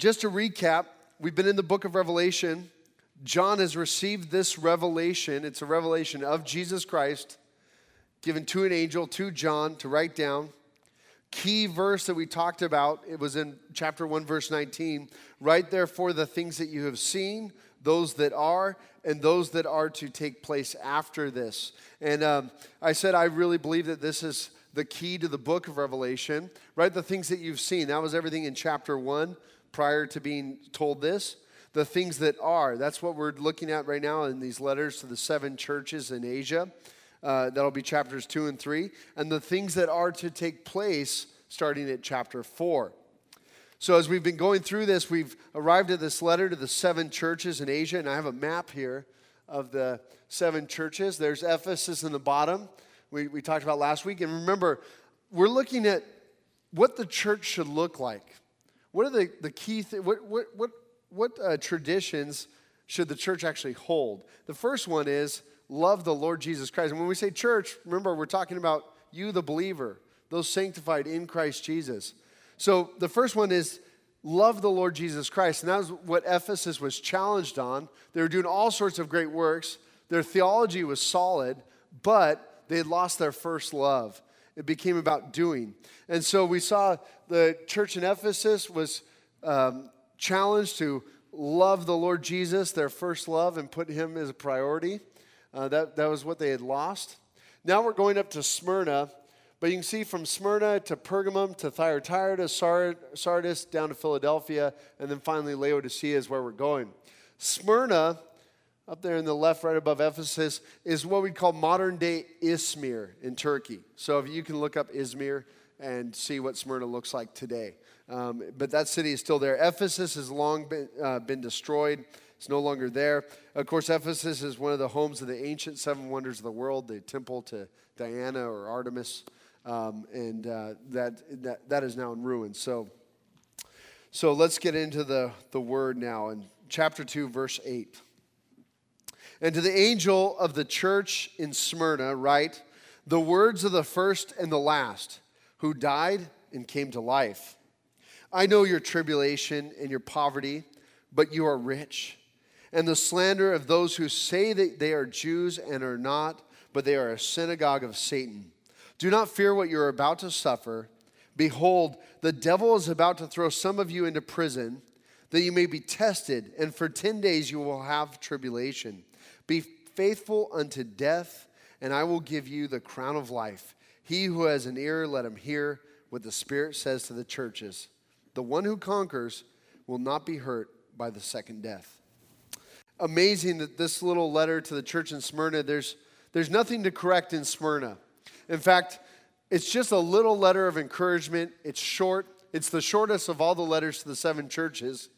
just to recap, we've been in the book of Revelation. John has received this revelation. It's a revelation of Jesus Christ given to an angel, to John, to write down. Key verse that we talked about, it was in chapter 1, verse 19. Write therefore the things that you have seen, those that are, and those that are to take place after this. And um, I said, I really believe that this is the key to the book of Revelation. Write the things that you've seen. That was everything in chapter 1 prior to being told this. The things that are, that's what we're looking at right now in these letters to the seven churches in Asia. Uh, that'll be chapters 2 and 3. And the things that are to take place starting at chapter 4. So, as we've been going through this, we've arrived at this letter to the seven churches in Asia, and I have a map here of the seven churches. There's Ephesus in the bottom, we, we talked about last week. And remember, we're looking at what the church should look like. What are the, the key? What, what, what, what uh, traditions should the church actually hold? The first one is love the Lord Jesus Christ. And when we say church, remember, we're talking about you, the believer, those sanctified in Christ Jesus. So the first one is love the Lord Jesus Christ. And that was what Ephesus was challenged on. They were doing all sorts of great works, their theology was solid, but they had lost their first love. It became about doing. And so we saw the church in Ephesus was um, challenged to love the Lord Jesus, their first love, and put him as a priority. Uh, that, that was what they had lost. Now we're going up to Smyrna, but you can see from Smyrna to Pergamum to Thyatira to Sardis down to Philadelphia, and then finally Laodicea is where we're going. Smyrna, up there in the left, right above Ephesus, is what we call modern day Izmir in Turkey. So if you can look up Izmir and see what Smyrna looks like today. Um, but that city is still there. Ephesus has long been, uh, been destroyed. It's no longer there. Of course, Ephesus is one of the homes of the ancient seven wonders of the world, the temple to Diana or Artemis, um, and uh, that, that, that is now in ruins. So, so let's get into the, the word now in chapter 2, verse 8. And to the angel of the church in Smyrna, write the words of the first and the last, who died and came to life. I know your tribulation and your poverty, but you are rich and the slander of those who say that they are Jews and are not, but they are a synagogue of Satan. Do not fear what you're about to suffer. Behold, the devil is about to throw some of you into prison, that you may be tested, and for 10 days you will have tribulation. Be faithful unto death, and I will give you the crown of life. He who has an ear, let him hear what the Spirit says to the churches. The one who conquers will not be hurt by the second death amazing that this little letter to the church in Smyrna, there's, there's nothing to correct in Smyrna. In fact, it's just a little letter of encouragement. It's short, it's the shortest of all the letters to the seven churches.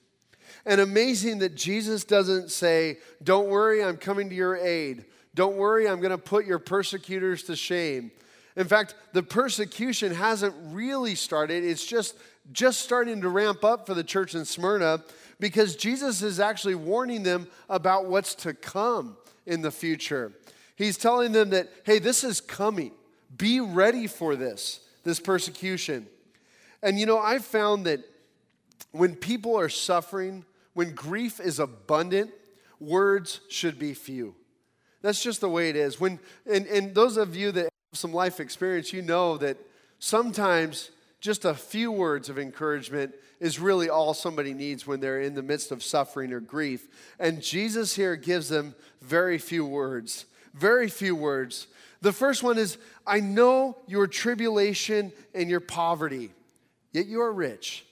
And amazing that Jesus doesn't say, Don't worry, I'm coming to your aid. Don't worry, I'm going to put your persecutors to shame. In fact, the persecution hasn't really started. It's just just starting to ramp up for the church in Smyrna because Jesus is actually warning them about what's to come in the future. He's telling them that, hey, this is coming. Be ready for this, this persecution. And you know, I've found that when people are suffering, when grief is abundant, words should be few. That's just the way it is. When and, and those of you that have some life experience, you know that sometimes just a few words of encouragement is really all somebody needs when they're in the midst of suffering or grief. And Jesus here gives them very few words. Very few words. The first one is I know your tribulation and your poverty, yet you are rich.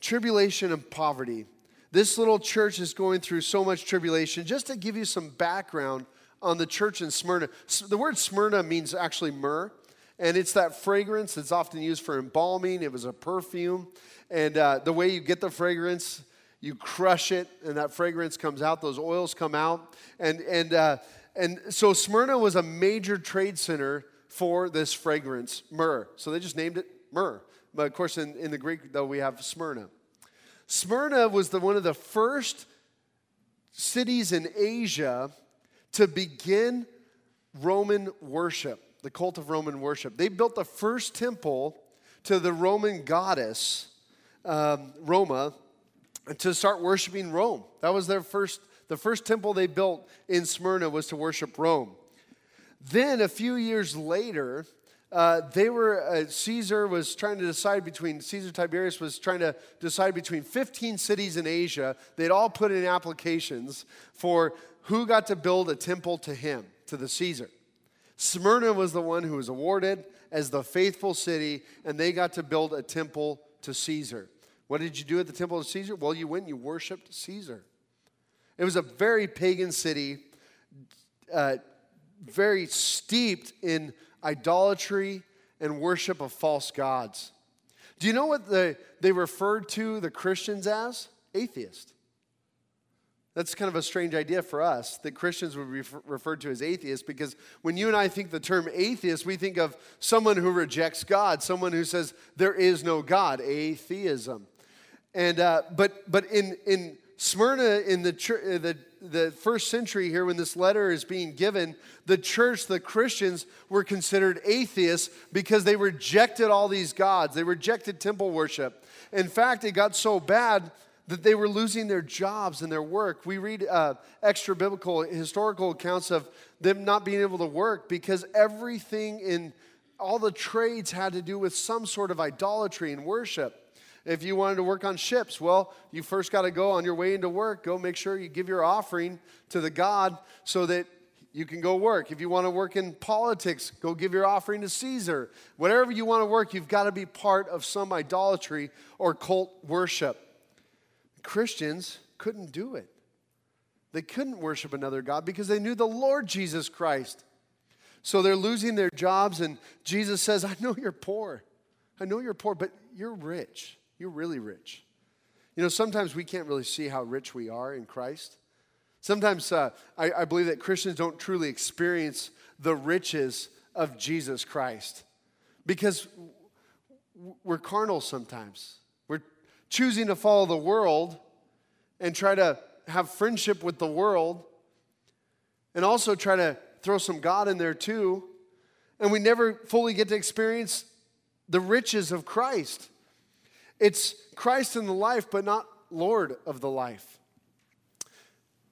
Tribulation and poverty. This little church is going through so much tribulation. Just to give you some background on the church in Smyrna, the word Smyrna means actually myrrh and it's that fragrance that's often used for embalming. It was a perfume. And uh, the way you get the fragrance, you crush it, and that fragrance comes out, those oils come out. And, and, uh, and so Smyrna was a major trade center for this fragrance, myrrh. So they just named it myrrh. But of course, in, in the Greek, though, we have Smyrna. Smyrna was the, one of the first cities in Asia to begin Roman worship the cult of Roman worship. They built the first temple to the Roman goddess, um, Roma, to start worshiping Rome. That was their first, the first temple they built in Smyrna was to worship Rome. Then a few years later, uh, they were uh, caesar was trying to decide between caesar tiberius was trying to decide between 15 cities in asia. They'd all put in applications for who got to build a temple to him to the caesar. Smyrna was the one who was awarded as the faithful city and they got to build a temple to caesar. What did you do at the temple of caesar? Well you went and you worshiped caesar. It was a very pagan city uh, very steeped in idolatry and worship of false gods. Do you know what the, they referred to the Christians as? Atheist. That's kind of a strange idea for us that Christians would be referred to as atheists because when you and I think the term atheist, we think of someone who rejects God, someone who says there is no God, atheism. And, uh, but, but in, in Smyrna, in the, uh, the the first century here, when this letter is being given, the church, the Christians, were considered atheists because they rejected all these gods. They rejected temple worship. In fact, it got so bad that they were losing their jobs and their work. We read uh, extra biblical, historical accounts of them not being able to work because everything in all the trades had to do with some sort of idolatry and worship. If you wanted to work on ships, well, you first got to go on your way into work, go make sure you give your offering to the God so that you can go work. If you want to work in politics, go give your offering to Caesar. Whatever you want to work, you've got to be part of some idolatry or cult worship. Christians couldn't do it. They couldn't worship another God because they knew the Lord Jesus Christ. So they're losing their jobs, and Jesus says, I know you're poor. I know you're poor, but you're rich. You're really rich. You know, sometimes we can't really see how rich we are in Christ. Sometimes uh, I, I believe that Christians don't truly experience the riches of Jesus Christ because we're carnal sometimes. We're choosing to follow the world and try to have friendship with the world and also try to throw some God in there too. And we never fully get to experience the riches of Christ. It's Christ in the life, but not Lord of the life.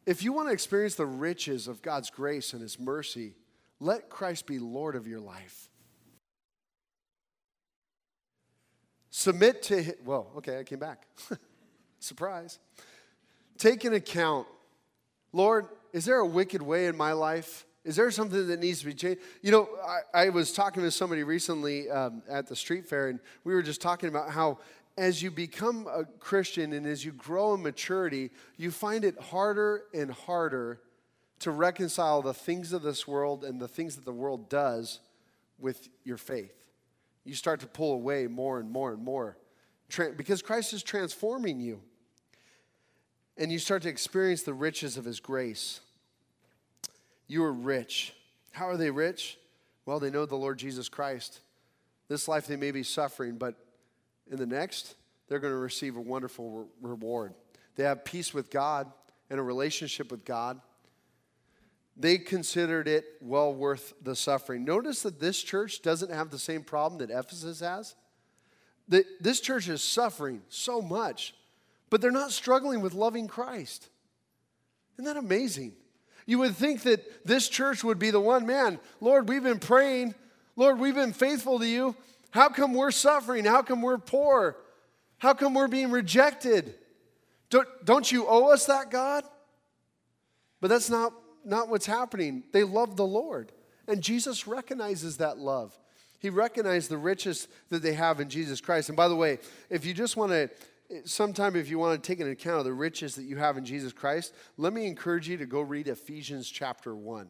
If you want to experience the riches of God's grace and His mercy, let Christ be Lord of your life. Submit to Him. Well, okay, I came back. Surprise. Take an account. Lord, is there a wicked way in my life? Is there something that needs to be changed? You know, I, I was talking to somebody recently um, at the street fair, and we were just talking about how as you become a Christian and as you grow in maturity, you find it harder and harder to reconcile the things of this world and the things that the world does with your faith. You start to pull away more and more and more because Christ is transforming you. And you start to experience the riches of his grace. You are rich. How are they rich? Well, they know the Lord Jesus Christ. This life they may be suffering, but in the next, they're going to receive a wonderful re- reward. They have peace with God and a relationship with God. They considered it well worth the suffering. Notice that this church doesn't have the same problem that Ephesus has. The, this church is suffering so much, but they're not struggling with loving Christ. Isn't that amazing? You would think that this church would be the one, man, Lord, we've been praying. Lord, we've been faithful to you. How come we're suffering? How come we're poor? How come we're being rejected? Don't, don't you owe us that, God? But that's not, not what's happening. They love the Lord. And Jesus recognizes that love. He recognized the riches that they have in Jesus Christ. And by the way, if you just want to, sometime if you want to take an account of the riches that you have in Jesus Christ, let me encourage you to go read Ephesians chapter 1.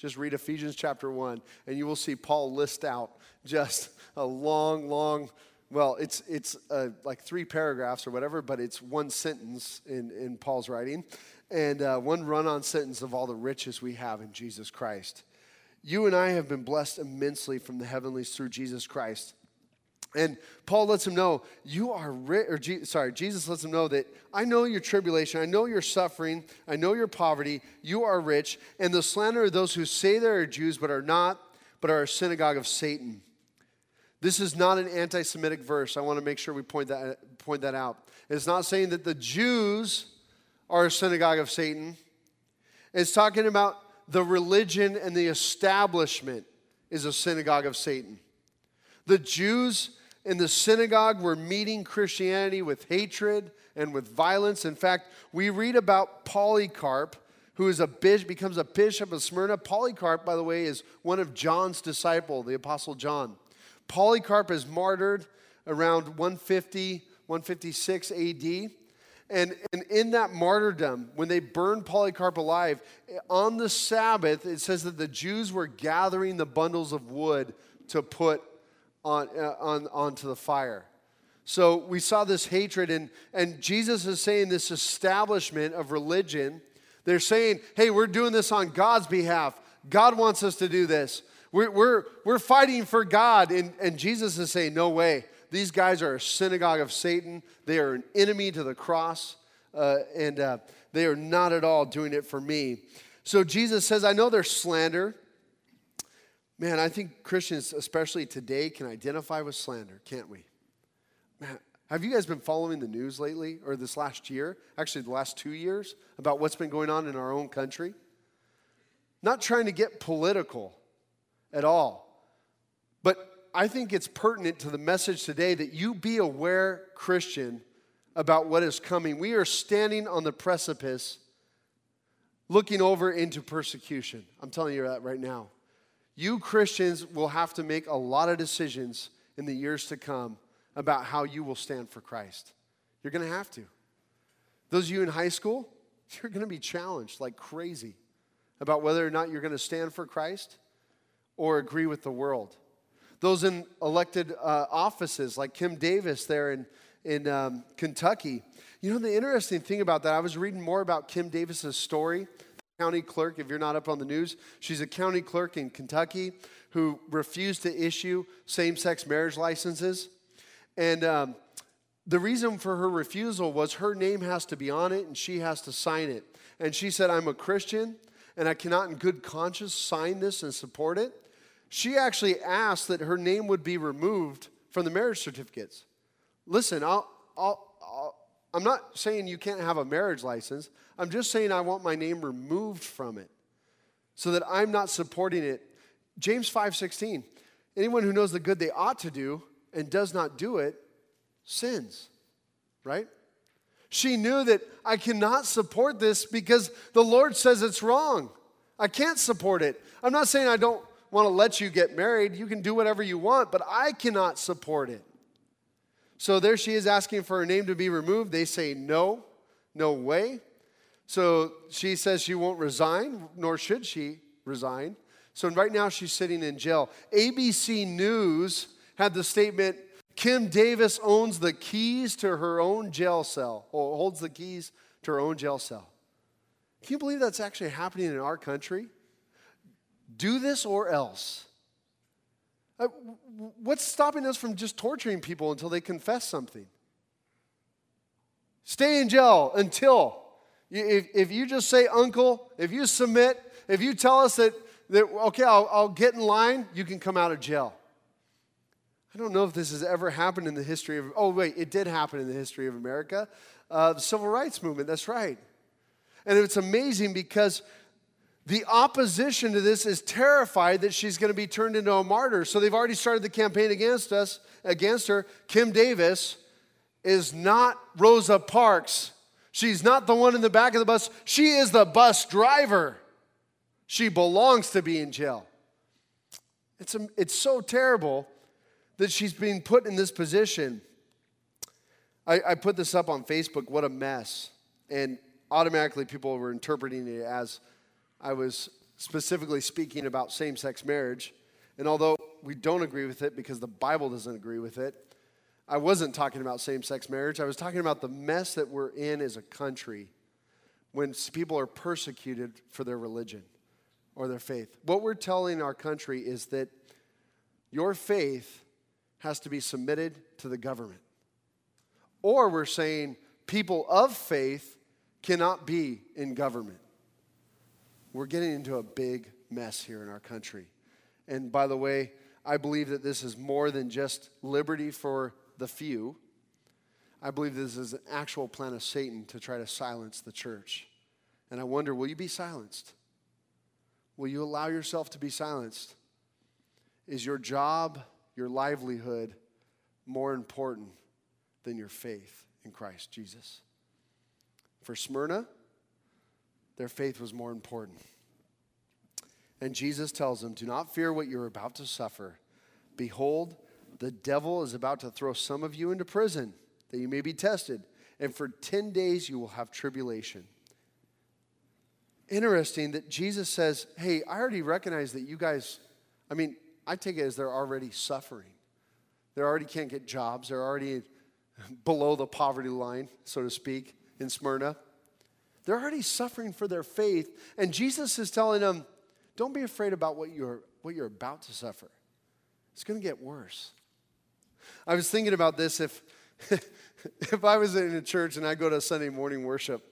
Just read Ephesians chapter 1, and you will see Paul list out just a long, long, well, it's, it's uh, like three paragraphs or whatever, but it's one sentence in, in Paul's writing, and uh, one run on sentence of all the riches we have in Jesus Christ. You and I have been blessed immensely from the heavenlies through Jesus Christ. And Paul lets him know, you are rich, or Je- sorry, Jesus lets him know that I know your tribulation, I know your suffering, I know your poverty, you are rich, and the slander of those who say they are Jews but are not, but are a synagogue of Satan. This is not an anti Semitic verse. I want to make sure we point that, point that out. It's not saying that the Jews are a synagogue of Satan, it's talking about the religion and the establishment is a synagogue of Satan. The Jews in the synagogue were meeting Christianity with hatred and with violence. In fact, we read about Polycarp, who is a bishop, becomes a bishop of Smyrna. Polycarp, by the way, is one of John's disciple, the apostle John. Polycarp is martyred around 150, 156 AD. And, and in that martyrdom, when they burned Polycarp alive, on the Sabbath, it says that the Jews were gathering the bundles of wood to put on, uh, on, onto the fire. So we saw this hatred, and, and Jesus is saying this establishment of religion. They're saying, hey, we're doing this on God's behalf. God wants us to do this. We're, we're, we're fighting for God. And, and Jesus is saying, no way. These guys are a synagogue of Satan. They are an enemy to the cross, uh, and uh, they are not at all doing it for me. So Jesus says, I know there's slander. Man, I think Christians, especially today, can identify with slander, can't we? Man, have you guys been following the news lately or this last year? Actually, the last two years about what's been going on in our own country? Not trying to get political at all, but I think it's pertinent to the message today that you be aware, Christian, about what is coming. We are standing on the precipice looking over into persecution. I'm telling you that right now. You Christians will have to make a lot of decisions in the years to come about how you will stand for Christ. You're going to have to. Those of you in high school, you're going to be challenged like crazy about whether or not you're going to stand for Christ or agree with the world those in elected uh, offices, like Kim Davis there in, in um, Kentucky. You know, the interesting thing about that, I was reading more about Kim Davis's story. County clerk, if you're not up on the news, she's a county clerk in Kentucky who refused to issue same sex marriage licenses. And um, the reason for her refusal was her name has to be on it and she has to sign it. And she said, I'm a Christian and I cannot, in good conscience, sign this and support it she actually asked that her name would be removed from the marriage certificates. Listen, I'll, I'll, I'll, I'm not saying you can't have a marriage license. I'm just saying I want my name removed from it so that I'm not supporting it. James 5:16. Anyone who knows the good they ought to do and does not do it sins. Right? She knew that I cannot support this because the Lord says it's wrong. I can't support it. I'm not saying I don't want to let you get married. You can do whatever you want, but I cannot support it. So there she is asking for her name to be removed. They say, no, no way. So she says she won't resign, nor should she resign. So right now she's sitting in jail. ABC News had the statement Kim Davis owns the keys to her own jail cell, or holds the keys to her own jail cell. Can you believe that's actually happening in our country? Do this or else. Uh, what's stopping us from just torturing people until they confess something? Stay in jail until. If, if you just say, Uncle, if you submit, if you tell us that, that okay, I'll, I'll get in line, you can come out of jail. I don't know if this has ever happened in the history of, oh, wait, it did happen in the history of America. Uh, the civil rights movement, that's right. And it's amazing because the opposition to this is terrified that she's going to be turned into a martyr. So they've already started the campaign against us, against her. Kim Davis is not Rosa Parks. She's not the one in the back of the bus. She is the bus driver. She belongs to be in jail. It's, a, it's so terrible that she's being put in this position. I, I put this up on Facebook. What a mess. And automatically people were interpreting it as I was specifically speaking about same sex marriage. And although we don't agree with it because the Bible doesn't agree with it, I wasn't talking about same sex marriage. I was talking about the mess that we're in as a country when people are persecuted for their religion or their faith. What we're telling our country is that your faith has to be submitted to the government. Or we're saying people of faith cannot be in government. We're getting into a big mess here in our country. And by the way, I believe that this is more than just liberty for the few. I believe this is an actual plan of Satan to try to silence the church. And I wonder will you be silenced? Will you allow yourself to be silenced? Is your job, your livelihood, more important than your faith in Christ Jesus? For Smyrna, their faith was more important. And Jesus tells them, Do not fear what you're about to suffer. Behold, the devil is about to throw some of you into prison that you may be tested, and for 10 days you will have tribulation. Interesting that Jesus says, Hey, I already recognize that you guys, I mean, I take it as they're already suffering. They already can't get jobs, they're already below the poverty line, so to speak, in Smyrna. They're already suffering for their faith, and Jesus is telling them, Don't be afraid about what you're, what you're about to suffer. It's going to get worse. I was thinking about this if if I was in a church and I go to Sunday morning worship,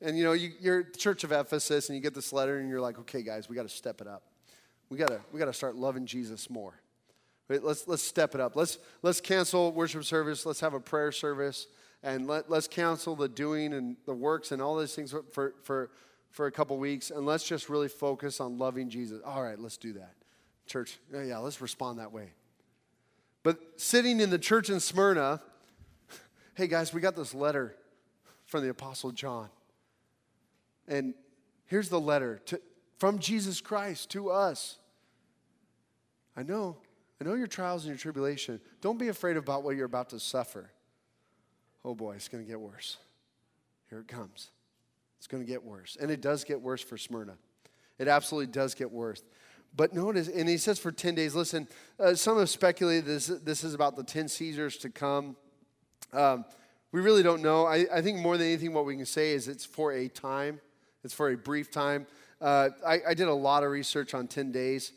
and you know, you, are Church of Ephesus, and you get this letter, and you're like, okay, guys, we got to step it up. We got to we got to start loving Jesus more. Let's let's step it up. Let's let's cancel worship service. Let's have a prayer service, and let let's cancel the doing and the works and all those things for for for a couple weeks, and let's just really focus on loving Jesus. All right, let's do that, church. Yeah, let's respond that way. But sitting in the church in Smyrna hey guys, we got this letter from the Apostle John. And here's the letter to, from Jesus Christ to us. I know, I know your trials and your tribulation. Don't be afraid about what you're about to suffer. Oh boy, it's going to get worse. Here it comes. It's going to get worse. And it does get worse for Smyrna. It absolutely does get worse. But notice, and he says for 10 days, listen, uh, some have speculated this, this is about the 10 Caesars to come. Um, we really don't know. I, I, think more than anything, what we can say is it's for a time, it's for a brief time. Uh, I, I, did a lot of research on 10 days,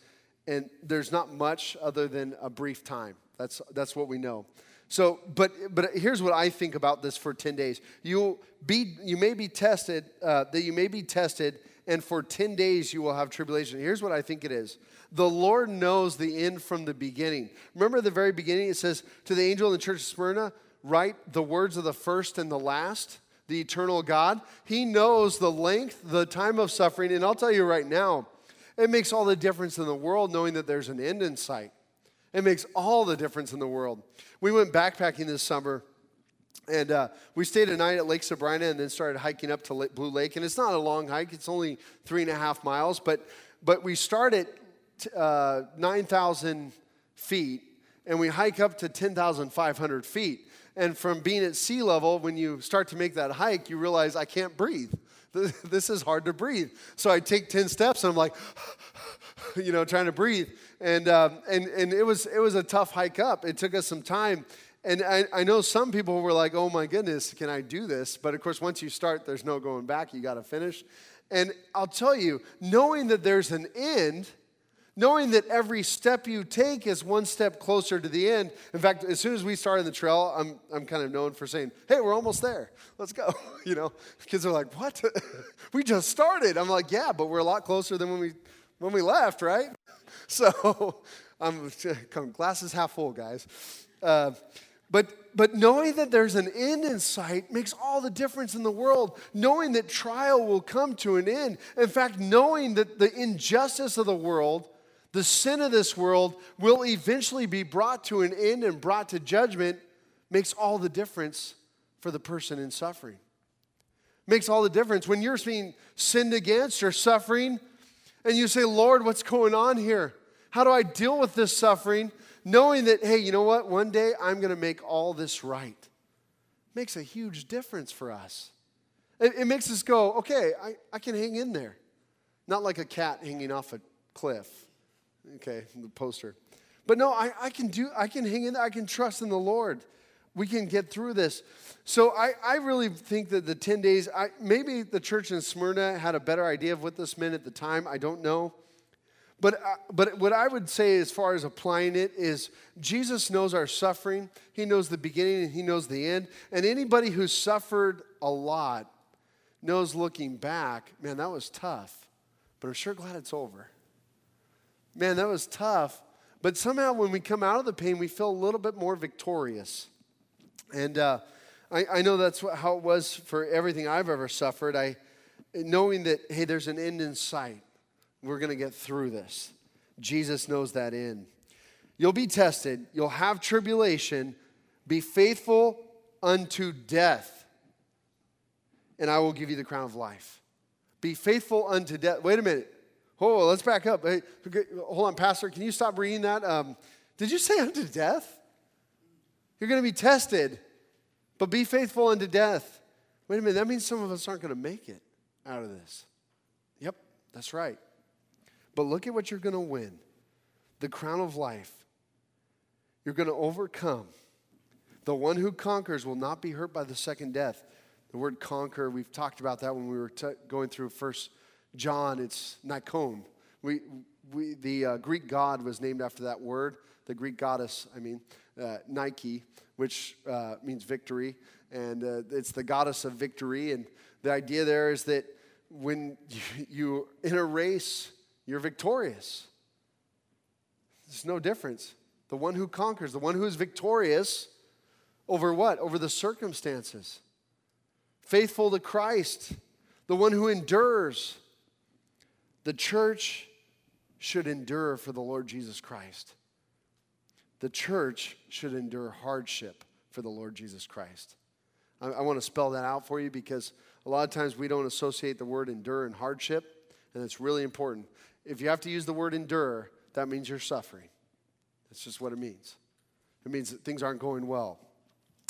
and there's not much other than a brief time. That's, that's what we know. So, but, but here's what I think about this for 10 days. You'll be, you may be tested, uh, that you may be tested, and for 10 days you will have tribulation. Here's what I think it is the Lord knows the end from the beginning. Remember the very beginning, it says, To the angel in the church of Smyrna, write the words of the first and the last, the eternal God. He knows the length, the time of suffering. And I'll tell you right now, it makes all the difference in the world knowing that there's an end in sight. It makes all the difference in the world. We went backpacking this summer. And uh, we stayed a night at Lake Sabrina and then started hiking up to Blue Lake. And it's not a long hike, it's only three and a half miles. But, but we start at uh, 9,000 feet and we hike up to 10,500 feet. And from being at sea level, when you start to make that hike, you realize I can't breathe. This is hard to breathe. So I take 10 steps and I'm like, you know, trying to breathe. And, um, and, and it, was, it was a tough hike up. It took us some time. And I, I know some people were like, oh my goodness, can I do this? But of course, once you start, there's no going back. You got to finish. And I'll tell you, knowing that there's an end, knowing that every step you take is one step closer to the end. In fact, as soon as we started the trail, I'm, I'm kind of known for saying, hey, we're almost there. Let's go. You know, kids are like, what? we just started. I'm like, yeah, but we're a lot closer than when we, when we left, right? So I'm come, glasses half full, guys. Uh, but, but knowing that there's an end in sight makes all the difference in the world. Knowing that trial will come to an end. In fact, knowing that the injustice of the world the sin of this world will eventually be brought to an end and brought to judgment makes all the difference for the person in suffering. Makes all the difference when you're being sinned against or suffering and you say, Lord, what's going on here? How do I deal with this suffering? Knowing that, hey, you know what? One day I'm going to make all this right. Makes a huge difference for us. It, it makes us go, okay, I, I can hang in there. Not like a cat hanging off a cliff. Okay, the poster. But no, I, I can do, I can hang in there, I can trust in the Lord. We can get through this. So I, I really think that the 10 days, I, maybe the church in Smyrna had a better idea of what this meant at the time. I don't know. But, uh, but what I would say as far as applying it is Jesus knows our suffering. He knows the beginning and he knows the end. And anybody who's suffered a lot knows looking back, man, that was tough. But I'm sure glad it's over. Man, that was tough, But somehow when we come out of the pain, we feel a little bit more victorious. And uh, I, I, know that's what, how it was for everything I've ever suffered. I, knowing that, hey, there's an end in sight. We're going to get through this. Jesus knows that in. You'll be tested, you'll have tribulation. Be faithful unto death, and I will give you the crown of life. Be faithful unto death. Wait a minute. Oh, let's back up. Hey, hold on, Pastor. Can you stop reading that? Um, did you say unto death? You're going to be tested, but be faithful unto death. Wait a minute. That means some of us aren't going to make it out of this. Yep, that's right. But look at what you're going to win the crown of life. You're going to overcome. The one who conquers will not be hurt by the second death. The word conquer, we've talked about that when we were t- going through First John. It's Nikon. We, we, the uh, Greek god was named after that word. The Greek goddess, I mean, uh, Nike, which uh, means victory. And uh, it's the goddess of victory. And the idea there is that when you, you in a race, you're victorious. There's no difference. The one who conquers, the one who is victorious over what? Over the circumstances. Faithful to Christ, the one who endures. The church should endure for the Lord Jesus Christ. The church should endure hardship for the Lord Jesus Christ. I, I want to spell that out for you because a lot of times we don't associate the word endure and hardship, and it's really important. If you have to use the word endure, that means you're suffering. That's just what it means. It means that things aren't going well.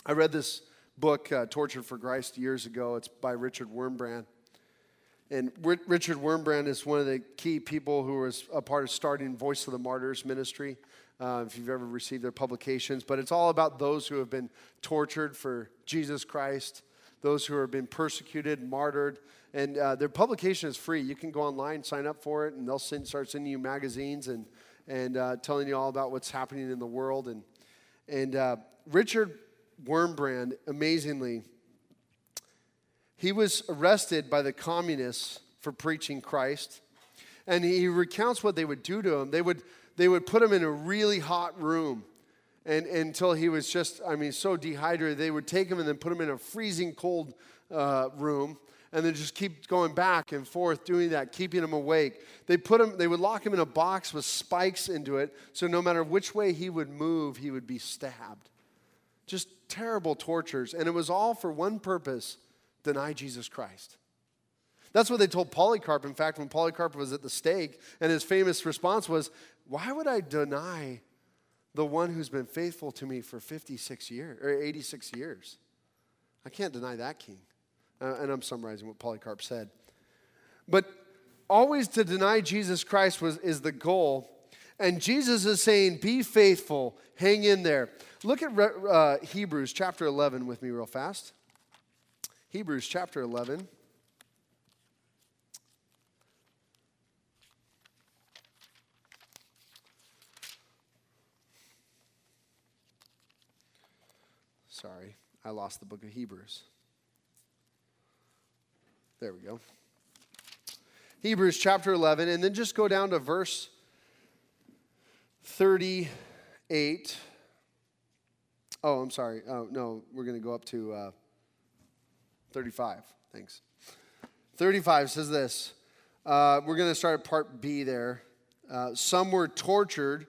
I read this book, uh, Tortured for Christ, years ago. It's by Richard Wurmbrand. And Richard Wurmbrand is one of the key people who was a part of starting Voice of the Martyrs ministry, uh, if you've ever received their publications. But it's all about those who have been tortured for Jesus Christ, those who have been persecuted, martyred. And uh, their publication is free. You can go online, sign up for it, and they'll send, start sending you magazines and, and uh, telling you all about what's happening in the world. And, and uh, Richard Wurmbrand, amazingly, he was arrested by the communists for preaching Christ. And he recounts what they would do to him. They would, they would put him in a really hot room and, until he was just, I mean, so dehydrated. They would take him and then put him in a freezing cold uh, room and then just keep going back and forth doing that, keeping him awake. They put him, they would lock him in a box with spikes into it, so no matter which way he would move, he would be stabbed. Just terrible tortures. And it was all for one purpose deny Jesus Christ. That's what they told Polycarp. In fact, when Polycarp was at the stake, and his famous response was, Why would I deny the one who's been faithful to me for 56 years or 86 years? I can't deny that king. Uh, and I'm summarizing what Polycarp said. But always to deny Jesus Christ was, is the goal. And Jesus is saying, Be faithful, hang in there. Look at uh, Hebrews chapter 11 with me, real fast. Hebrews chapter 11. Sorry, I lost the book of Hebrews. There we go. Hebrews chapter 11, and then just go down to verse 38. Oh, I'm sorry. Oh, no, we're going to go up to uh, 35. Thanks. 35 says this. Uh, we're going to start at part B there. Uh, some were tortured,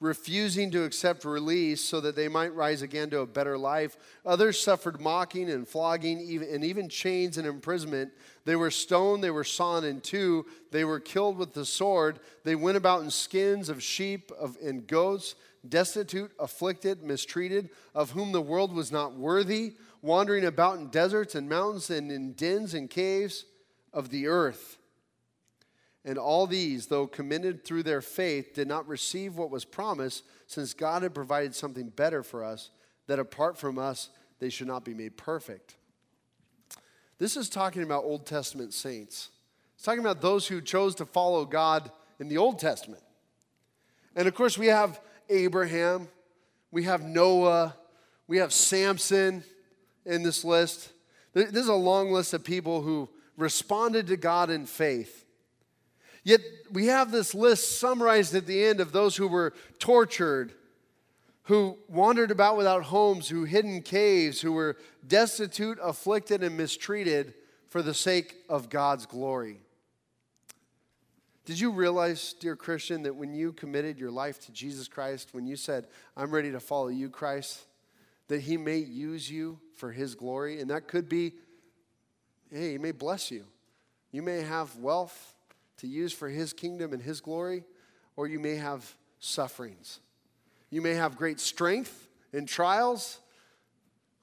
refusing to accept release so that they might rise again to a better life. Others suffered mocking and flogging even, and even chains and imprisonment. They were stoned, they were sawn in two, they were killed with the sword. They went about in skins of sheep of, and goats destitute, afflicted, mistreated, of whom the world was not worthy, wandering about in deserts and mountains and in dens and caves of the earth. And all these, though commended through their faith, did not receive what was promised, since God had provided something better for us, that apart from us, they should not be made perfect. This is talking about Old Testament saints. It's talking about those who chose to follow God in the Old Testament. And of course, we have Abraham, we have Noah, we have Samson in this list. This is a long list of people who responded to God in faith. Yet we have this list summarized at the end of those who were tortured, who wandered about without homes, who hid in caves, who were destitute, afflicted, and mistreated for the sake of God's glory. Did you realize, dear Christian, that when you committed your life to Jesus Christ, when you said, I'm ready to follow you, Christ, that He may use you for His glory? And that could be, hey, He may bless you. You may have wealth to use for His kingdom and His glory, or you may have sufferings. You may have great strength in trials,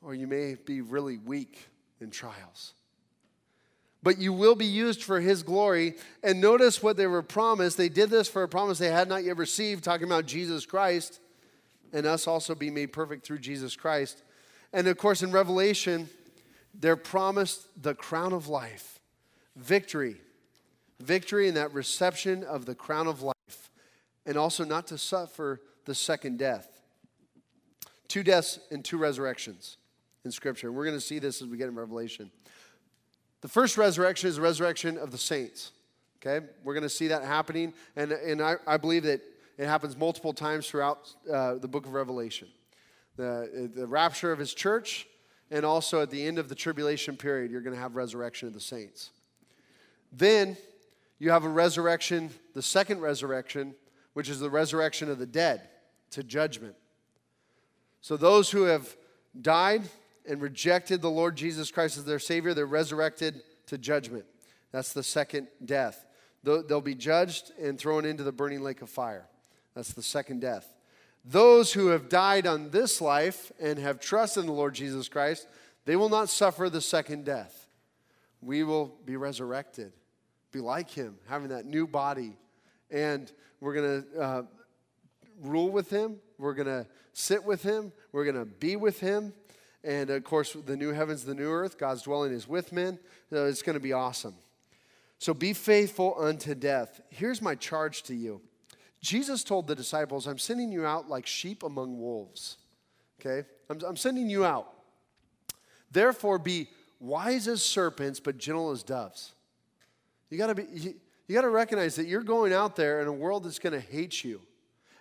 or you may be really weak in trials but you will be used for his glory. And notice what they were promised. They did this for a promise they had not yet received, talking about Jesus Christ and us also be made perfect through Jesus Christ. And of course, in Revelation, they're promised the crown of life, victory, victory in that reception of the crown of life, and also not to suffer the second death. Two deaths and two resurrections in Scripture. We're going to see this as we get in Revelation. The first resurrection is the resurrection of the saints. Okay? We're going to see that happening. And, and I, I believe that it happens multiple times throughout uh, the book of Revelation. The, the rapture of his church, and also at the end of the tribulation period, you're going to have resurrection of the saints. Then you have a resurrection, the second resurrection, which is the resurrection of the dead to judgment. So those who have died and rejected the Lord Jesus Christ as their Savior, they're resurrected to judgment. That's the second death. They'll be judged and thrown into the burning lake of fire. That's the second death. Those who have died on this life and have trusted in the Lord Jesus Christ, they will not suffer the second death. We will be resurrected, be like Him, having that new body. And we're going to uh, rule with Him, we're going to sit with Him, we're going to be with Him. And of course, the new heavens, the new earth, God's dwelling is with men. So it's going to be awesome. So be faithful unto death. Here's my charge to you Jesus told the disciples, I'm sending you out like sheep among wolves. Okay? I'm, I'm sending you out. Therefore, be wise as serpents, but gentle as doves. You gotta be. You, you got to recognize that you're going out there in a world that's going to hate you.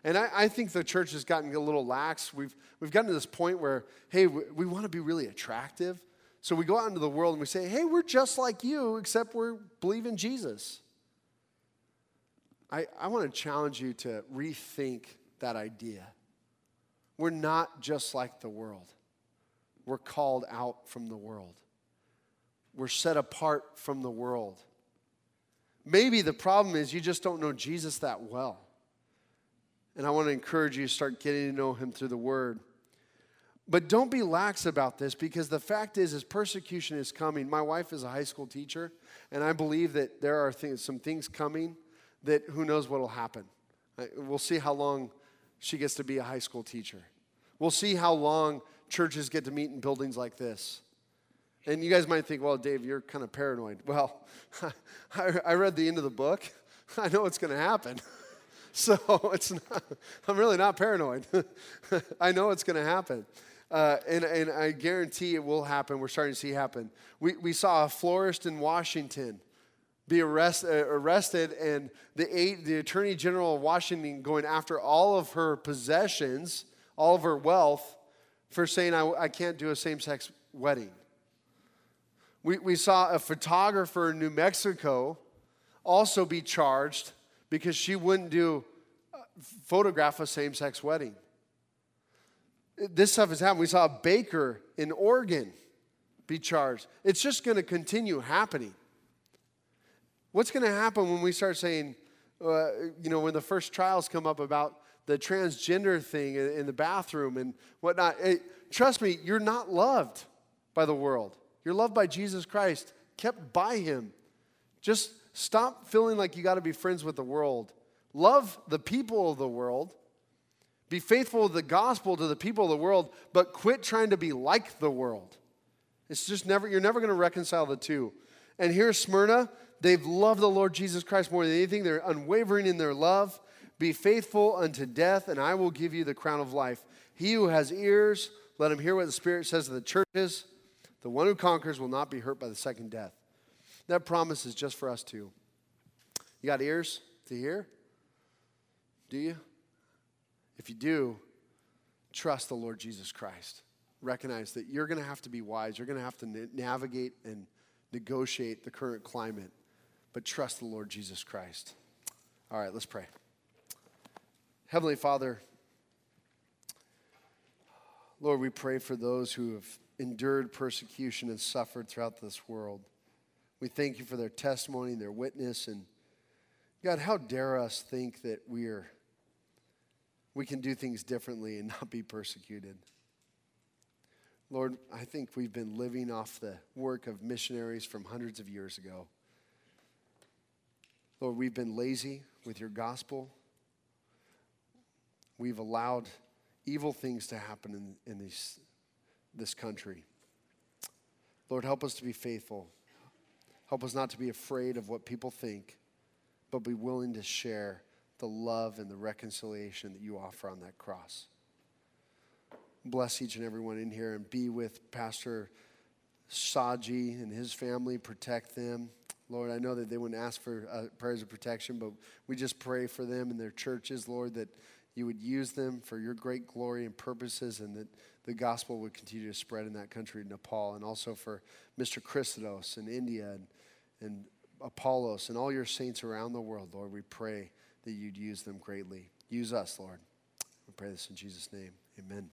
And I, I, think the church has gotten a little lax. We've, we've gotten to this point where, hey, we, we want to be really attractive. So we go out into the world and we say, hey, we're just like you, except we believe in Jesus. I, I want to challenge you to rethink that idea. We're not just like the world, we're called out from the world, we're set apart from the world. Maybe the problem is you just don't know Jesus that well. And I want to encourage you to start getting to know him through the word. But don't be lax about this because the fact is, as persecution is coming, my wife is a high school teacher, and I believe that there are things, some things coming that who knows what will happen. We'll see how long she gets to be a high school teacher. We'll see how long churches get to meet in buildings like this. And you guys might think, well, Dave, you're kind of paranoid. Well, I read the end of the book. I know what's going to happen. So it's not, I'm really not paranoid. I know it's going to happen. Uh, and, and I guarantee it will happen. We're starting to see happen. We, we saw a florist in Washington be arrest, uh, arrested, and the, eight, the Attorney General of Washington going after all of her possessions, all of her wealth, for saying, I, I can't do a same sex wedding. We, we saw a photographer in New Mexico also be charged because she wouldn't do uh, photograph a same-sex wedding. This stuff is happening. We saw a baker in Oregon be charged. It's just going to continue happening. What's going to happen when we start saying, uh, you know, when the first trials come up about the transgender thing in, in the bathroom and whatnot? Hey, trust me, you're not loved by the world. You're loved by Jesus Christ, kept by Him. Just Stop feeling like you got to be friends with the world. Love the people of the world. Be faithful to the gospel to the people of the world, but quit trying to be like the world. It's just never, you're never going to reconcile the two. And here's Smyrna. They've loved the Lord Jesus Christ more than anything. They're unwavering in their love. Be faithful unto death, and I will give you the crown of life. He who has ears, let him hear what the Spirit says to the churches. The one who conquers will not be hurt by the second death. That promise is just for us too. You got ears to hear? Do you? If you do, trust the Lord Jesus Christ. Recognize that you're going to have to be wise. You're going to have to na- navigate and negotiate the current climate, but trust the Lord Jesus Christ. All right, let's pray. Heavenly Father, Lord, we pray for those who have endured persecution and suffered throughout this world. We thank you for their testimony their witness. And God, how dare us think that we're we can do things differently and not be persecuted. Lord, I think we've been living off the work of missionaries from hundreds of years ago. Lord, we've been lazy with your gospel. We've allowed evil things to happen in, in these, this country. Lord, help us to be faithful. Help us not to be afraid of what people think, but be willing to share the love and the reconciliation that you offer on that cross. Bless each and everyone in here and be with Pastor Saji and his family. Protect them. Lord, I know that they wouldn't ask for uh, prayers of protection, but we just pray for them and their churches, Lord, that you would use them for your great glory and purposes, and that the gospel would continue to spread in that country, Nepal, and also for Mr. Christos in India and, and Apollos and all your saints around the world, Lord. We pray that you'd use them greatly. Use us, Lord. We pray this in Jesus' name. Amen.